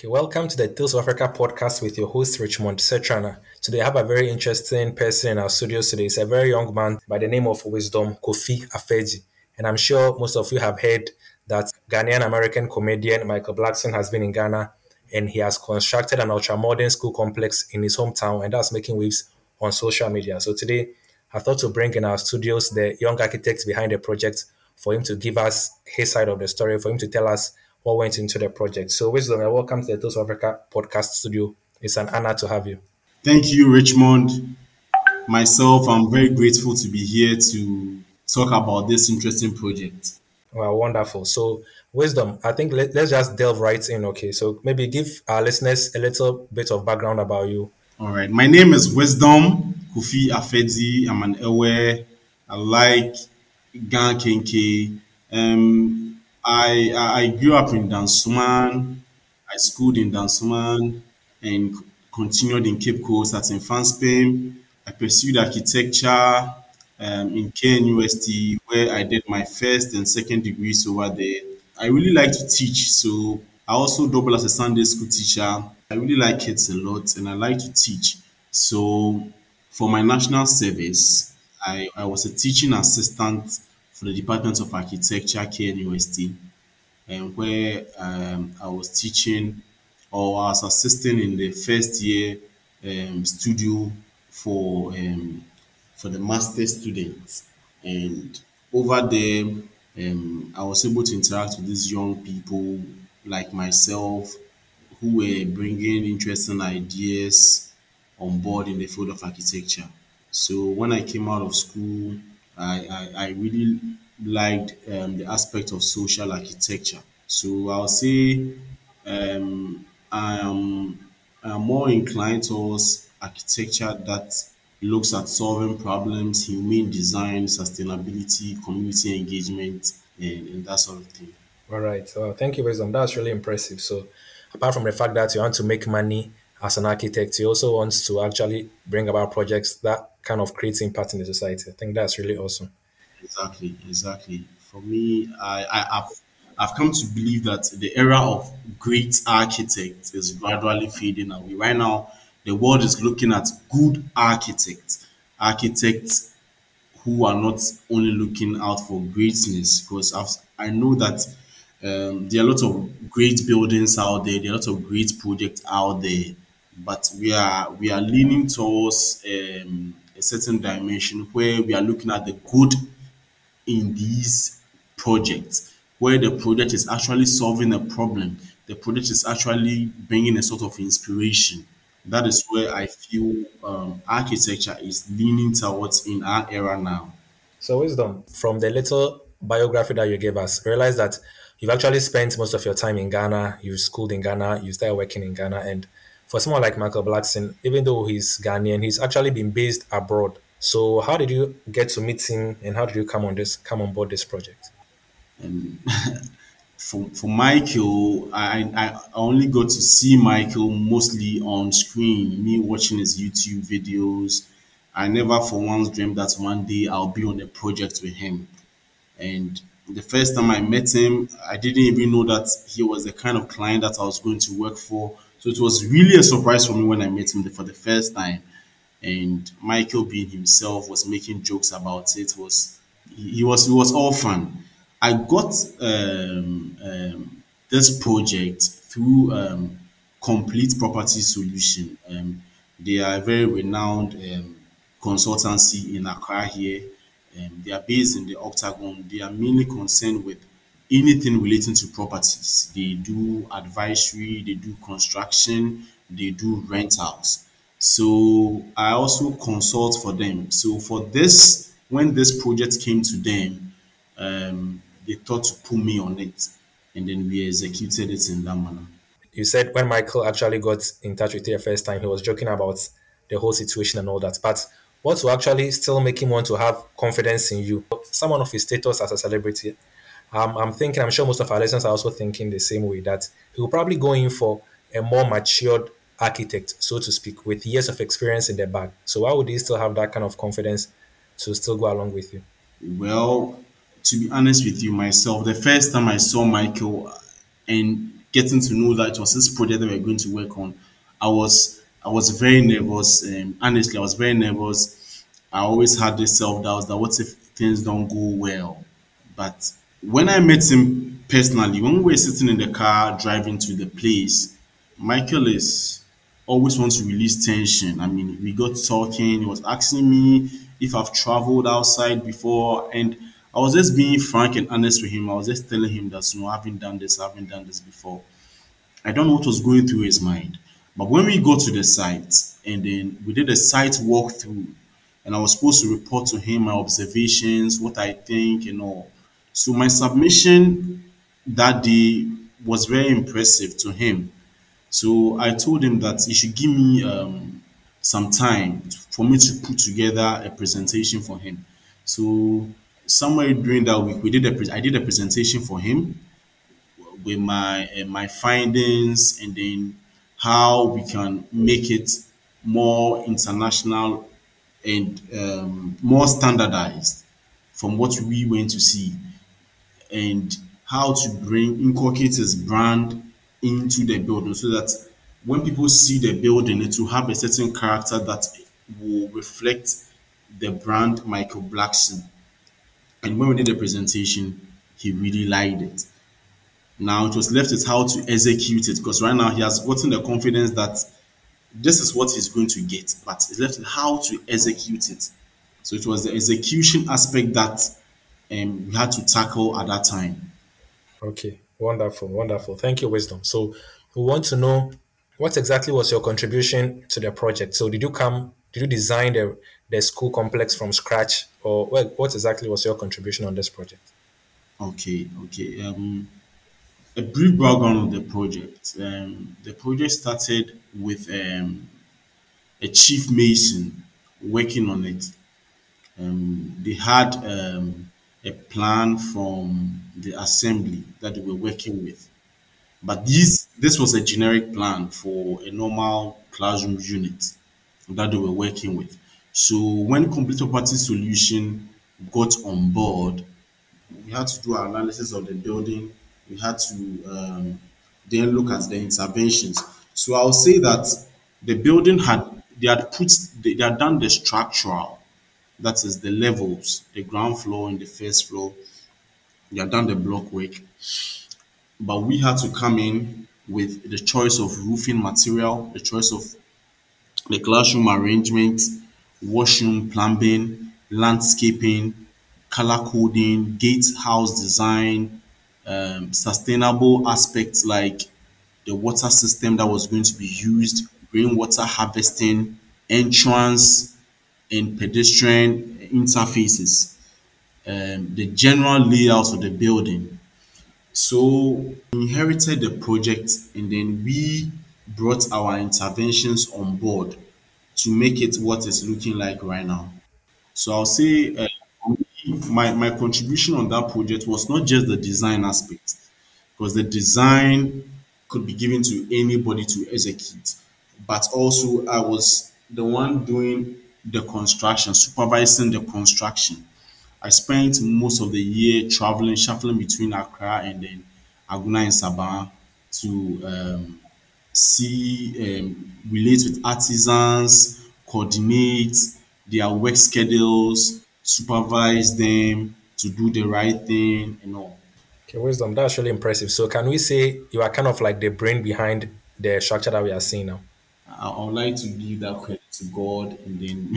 Okay, welcome to the Tales of Africa podcast with your host Richmond Setrana. Today I have a very interesting person in our studios today. It's a very young man by the name of Wisdom Kofi Afedzi. And I'm sure most of you have heard that Ghanaian American comedian Michael Blackson has been in Ghana and he has constructed an ultra modern school complex in his hometown and that's making waves on social media. So today I thought to bring in our studios the young architects behind the project for him to give us his side of the story, for him to tell us what went into the project. So, Wisdom, welcome to the of Africa podcast studio. It's an honor to have you. Thank you, Richmond. Myself, I'm very grateful to be here to talk about this interesting project. Well, wonderful. So, Wisdom, I think let, us just delve right in. Okay, so maybe give our listeners a little bit of background about you. All right, my name is Wisdom Kofi Afedzi. I'm an Ewe. I like Gan Kenke. Um, I I grew up in Dansoman. I schooled in Dansoman and continued in Cape Coast at. Spain. I pursued architecture um, in KNUST where I did my first and second degrees over there. I really like to teach, so I also double as a Sunday school teacher. I really like kids a lot and I like to teach. So for my national service, I, I was a teaching assistant for the Department of Architecture, KNUST, and where um, I was teaching or I was assisting in the first year um, studio for um, for the master students. And over there, um, I was able to interact with these young people like myself who were bringing interesting ideas on board in the field of architecture. So when I came out of school, I, I, I really liked um, the aspect of social architecture. So I'll say um, I am I'm more inclined towards architecture that looks at solving problems, humane design, sustainability, community engagement, and, and that sort of thing. All right. Well, thank you, Wisdom. That's really impressive. So, apart from the fact that you want to make money as an architect, you also want to actually bring about projects that kind of create impact in the society. I think that's really awesome. Exactly, exactly. For me, I, I have I've come to believe that the era of great architects is gradually fading away. Right now, the world is looking at good architects, architects who are not only looking out for greatness. Because I've, I know that um, there are a lot of great buildings out there, there are a lot of great projects out there, but we are we are leaning towards um, a certain dimension where we are looking at the good in these projects where the project is actually solving a problem. The project is actually bringing a sort of inspiration. That is where I feel um, architecture is leaning towards in our era now. So, wisdom from the little biography that you gave us, realize that you've actually spent most of your time in Ghana. You schooled in Ghana. You started working in Ghana, and for someone like Michael Blackson, even though he's Ghanaian, he's actually been based abroad. So how did you get to meet him and how did you come on this come on board this project? Um, for, for Michael, I, I only got to see Michael mostly on screen, me watching his YouTube videos. I never for once dreamed that one day I'll be on a project with him. And the first time I met him, I didn't even know that he was the kind of client that I was going to work for. So it was really a surprise for me when I met him for the first time and Michael being himself was making jokes about it. Was he was it was all fun. I got um, um, this project through um, Complete Property Solution. Um, they are a very renowned um, consultancy in Accra here. Um, they are based in the Octagon. They are mainly concerned with anything relating to properties. They do advisory, they do construction, they do rentals. So I also consult for them. So for this, when this project came to them, um, they thought to put me on it, and then we executed it in that manner. You said when Michael actually got in touch with you the first time, he was joking about the whole situation and all that. But what will actually still make him want to have confidence in you? Someone of his status as a celebrity. Um, I'm thinking, I'm sure most of our listeners are also thinking the same way that he will probably go in for a more matured architect, so to speak, with years of experience in the bag. So why would he still have that kind of confidence to still go along with you? Well, to be honest with you, myself, the first time I saw Michael, and getting to know that it was this project that we were going to work on, I was I was very nervous. Um, honestly, I was very nervous. I always had this self doubt that what if things don't go well? But when I met him personally, when we were sitting in the car driving to the place, Michael is always wants to release tension. I mean, we got talking. He was asking me if I've traveled outside before, and I was just being frank and honest with him. I was just telling him that, you know, I haven't done this, I haven't done this before. I don't know what was going through his mind. But when we got to the site and then we did a site walkthrough, and I was supposed to report to him my observations, what I think, and all. So my submission that day was very impressive to him. So I told him that he should give me um, some time for me to put together a presentation for him. So somewhere during that week, we did a pre- I did a presentation for him with my uh, my findings and then how we can make it more international and um, more standardized from what we went to see and how to bring inculcate his brand into the building so that when people see the building it will have a certain character that will reflect the brand Michael Blackson. And when we did the presentation, he really liked it. Now it was left with how to execute it because right now he has gotten the confidence that this is what he's going to get, but it's left how to execute it. So it was the execution aspect that um, we had to tackle at that time. Okay, wonderful, wonderful. Thank you, Wisdom. So we want to know what exactly was your contribution to the project. So did you come, did you design the, the school complex from scratch, or what, what exactly was your contribution on this project? Okay, okay. Um, a brief background of the project. Um, the project started with um, a chief mason working on it. Um, they had um, a plan from the assembly that they were working with. But this this was a generic plan for a normal classroom unit that they were working with. So when complete property solution got on board, we had to do our analysis of the building. We had to um, then look at the interventions. So I'll say that the building had they had put they, they had done the structural, that is the levels, the ground floor and the first floor. They had done the block work but we had to come in with the choice of roofing material, the choice of the classroom arrangement, washroom plumbing, landscaping, color coding, gatehouse design, um, sustainable aspects like the water system that was going to be used, rainwater harvesting, entrance, and pedestrian interfaces, um, the general layout of the building, so we inherited the project and then we brought our interventions on board to make it what it's looking like right now. So I'll say uh, my, my contribution on that project was not just the design aspect, because the design could be given to anybody to execute, but also I was the one doing the construction, supervising the construction. I spent most of the year traveling, shuffling between Accra and then Agona Nsaba to um, see, um, relate with artisans, coordinate their work schedules, supervise them to do the right thing and all. Okay, Wisdom, that's really impressive. So can we say you are kind of like the brain behind the structure that we are seeing now? I, I would like to give that credit to God and then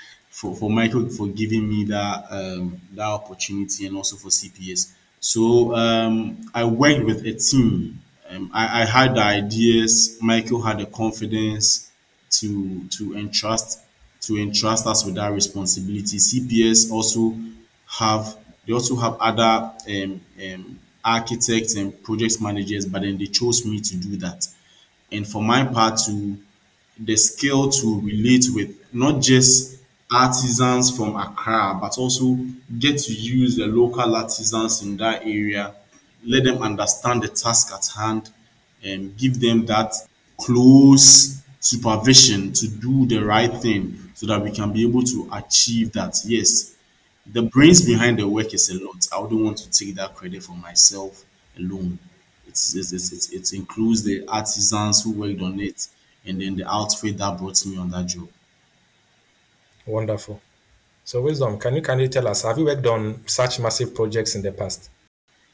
for, for Michael for giving me that um, that opportunity and also for CPS. So um, I worked with a team. Um, I, I had the ideas. Michael had the confidence to to entrust to entrust us with that responsibility. CPS also have they also have other um, um, architects and project managers, but then they chose me to do that. And for my part, to the skill to relate with not just artisans from Accra, but also get to use the local artisans in that area, let them understand the task at hand, and give them that close supervision to do the right thing so that we can be able to achieve that. Yes, the brains behind the work is a lot. I wouldn't want to take that credit for myself alone. It It's, it's, it's, it includes the artisans who worked on it and then the outfit that brought me on that job. Wonderful. So, Wisdom, can you kindly tell us, have you worked on such massive projects in the past?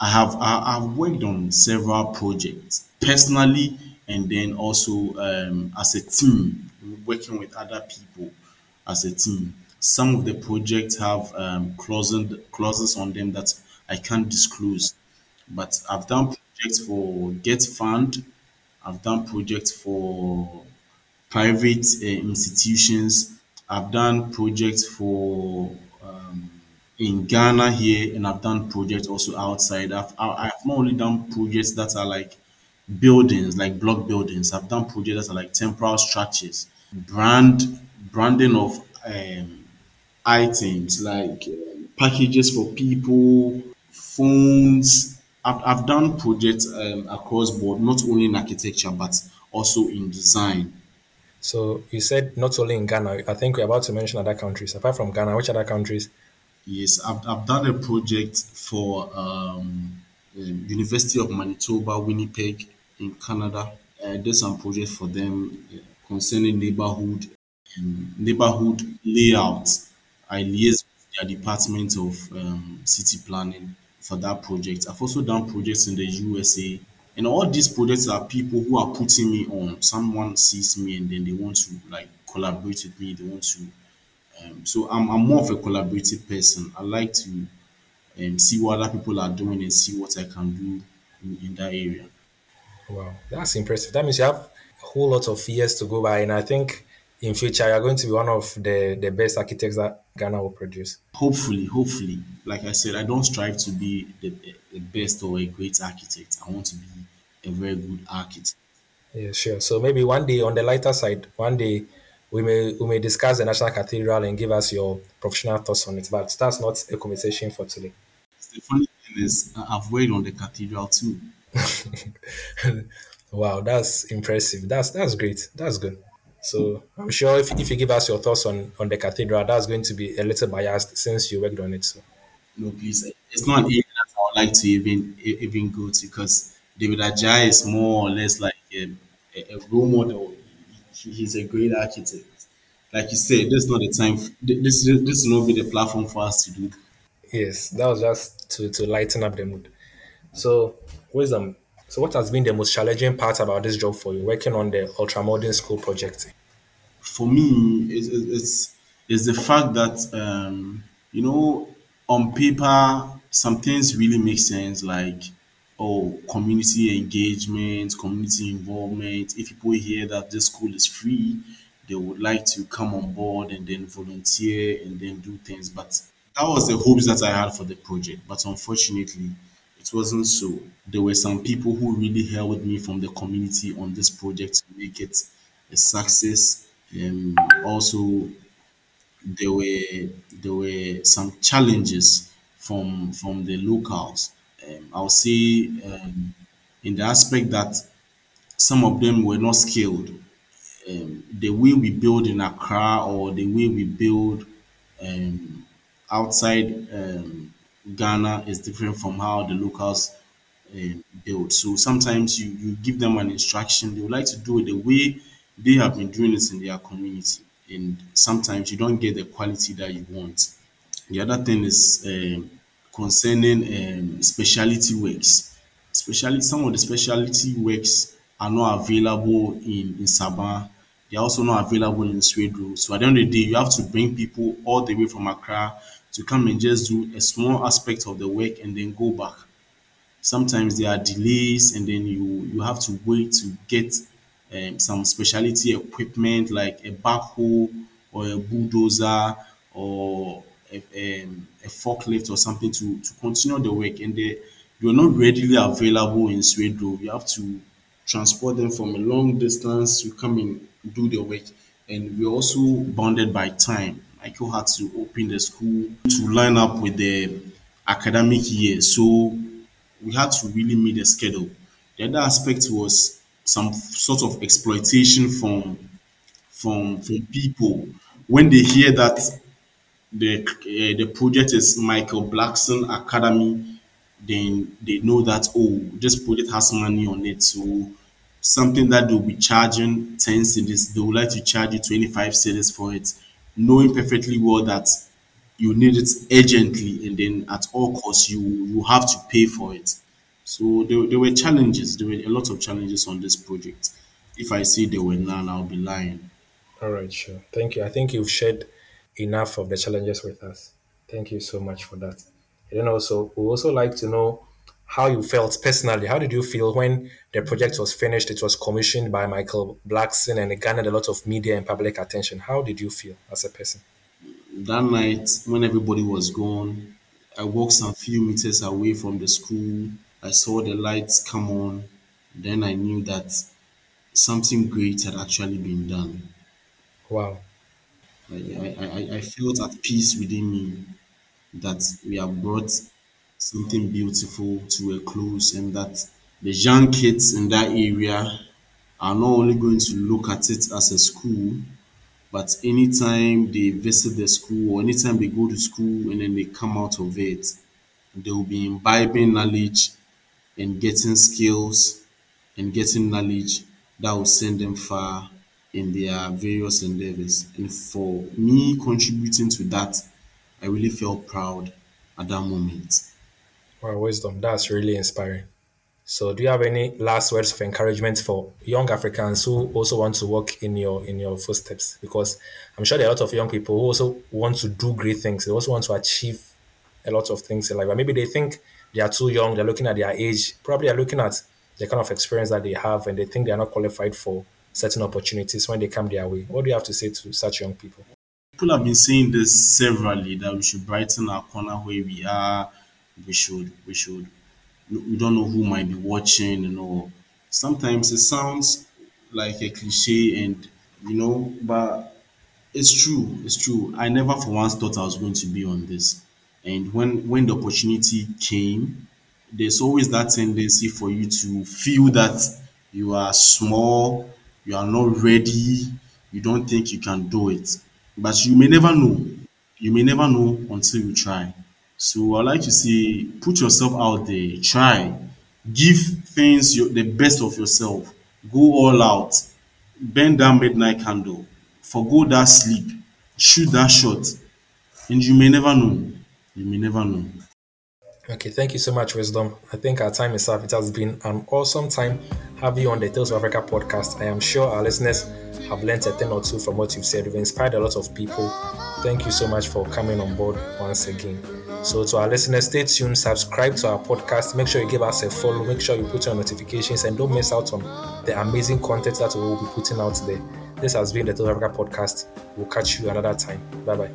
I have I, I've worked on several projects personally and then also um, as a team, working with other people as a team. Some of the projects have um, clauses clauses on them that I can't disclose, but I've done projects for GETFund. I've done projects for private uh, institutions. I've done projects for um, in Ghana here, and I've done projects also outside. I've I've not only done projects that are like buildings, like block buildings. I've done projects that are like temporal structures, brand branding of um, items like um, packages for people, phones. I've, I've done projects um, across board, not only in architecture but also in design. So, you said not only in Ghana, I think we're about to mention other countries. Apart from Ghana, which other countries? Yes, I've, I've done a project for um, um, University of Manitoba, Winnipeg in Canada. I did some project for them uh, concerning neighborhood um, neighborhood layout. I liaised with their department of um, city planning for that project. I've also done projects in the USA. And all these projects are people who are putting me on. Someone sees me and then they want to like collaborate with me. They want to um, so I'm, I'm more of a collaborative person. I like to um, see what other people are doing and see what I can do in, in that area. Wow, that's impressive. That means you have a whole lot of years to go by, and I think in future you're going to be one of the, the best architects that Ghana will produce. Hopefully, hopefully, like I said, I don't strive to be the, the best or a great architect. I want to be a very good architect. Yeah, sure. So maybe one day on the lighter side, one day we may we may discuss the National Cathedral and give us your professional thoughts on it. But that's not a conversation for today. The funny thing is, I've worked on the cathedral too. Wow, that's impressive. That's that's great. That's good. So I'm sure if, if you give us your thoughts on on the cathedral, that's going to be a little biased since you worked on it. So No, please, it's not an area that I would like to even even go to because David Adjaye is more or less like a, a, a role model. He, he's a great architect. Like you said, this is not the time. This this will not be the platform for us to do. yes, that was just to to lighten up the mood. So wisdom. So what has been the most challenging part about this job for you, working on the ultramodern school project? for me it's, it's it's the fact that um you know on paper some things really make sense like oh community engagement community involvement. If people hear that this school is free they would like to come on board and then volunteer and then do things. But that was the hopes that i had for the project. But unfortunately it wasn't so there were some people who really helped me from the community on this project to make it a success um, also there were there were some challenges from from the locals. Um, I'll say um, in the aspect that some of them were not skilled. Um, the way we build in Accra or the way we build um, outside um, Ghana is different from how the locals um, build. So sometimes you, you give them an instruction, they would like to do it the way they have been doing it in their community. And sometimes you don't get the quality that you want. The other thing is um, concerning um, specialty works. Especially some of the specialty works are not available in, in Nsaba. They are also not available in Swedru. So at the end of the day, you have to bring people all the way from Accra to come and just do a small aspect of the work and then go back sometimes there are delays and then you you have to wait to get um, some specialty equipment like a backhoe or a bulldozer or a, um, a forklift or something to, to continue the work and they you're not readily available in Swedru. You have to transport them from a long distance to come and do their work. And we're also bounded by time. Michael had to open the school to line up with the academic year. So we had to really meet the schedule. The other aspect was some sort of exploitation from from from people when they hear that the uh, the project is Michael Blackson Academy. then they know that oh this project has money on it so something that they'll be charging 10 cedis they would like to charge you 25 cedis for it knowing perfectly well that you need it urgently and then at all costs you you have to pay for it so there, there were challenges there were a lot of challenges on this project if i say there were none i'll be lying All right, sure. Thank you. I think you've shared enough of the challenges with us. Thank you so much for that. And then also, we also like to know how you felt personally. How did you feel when the project was finished? It was commissioned by Michael Blackson and it garnered a lot of media and public attention. How did you feel as a person? that night when everybody was gone i walked some few meters away from the school i saw the lights come on then i knew that something great had actually been done Wow. I, I, I, I felt at peace within me that we have brought something beautiful to a close and that the young kids in that area are not only going to look at it as a school, but anytime they visit the school or anytime they go to school and then they come out of it, they will be imbibing knowledge and getting skills and getting knowledge that will send them far in their various endeavors. And for me contributing to that, I really felt proud at that moment. Wow, wisdom. That's really inspiring. So, do you have any last words of encouragement for young Africans who also want to walk in your in your footsteps? Because I'm sure there are a lot of young people who also want to do great things. They also want to achieve a lot of things in life. But maybe they think they are too young. They're looking at their age. Probably are looking at the kind of experience that they have, and they think they are not qualified for certain opportunities when they come their way. What do you have to say to such young people? People have been saying this severally that we should brighten our corner where we are. We should, we should. We don't know who might be watching, you know. Sometimes it sounds like a cliche, and you know, but It's true. It's true. I never for once thought I was going to be on this. And when when the opportunity came, there's always that tendency for you to feel that you are small, you are not ready, you don't think you can do it. But you may never know. You may never know until you try. So I like to say, put yourself out there, try, give things your, the best of yourself, go all out, burn that midnight candle, forgo that sleep, shoot that shot, and you may never know. You may never know. Okay, thank you so much, Wisdom. I think our time is up. It has been an awesome time having you on the Tales of Africa podcast. I am sure our listeners have learned a thing or two from what you've said. You've inspired a lot of people. Thank you so much for coming on board once again. So, to our listeners, stay tuned, subscribe to our podcast, make sure you give us a follow, make sure you put on notifications, and don't miss out on the amazing content that we will be putting out there. This has been the of Africa podcast. We'll catch you another time. Bye bye.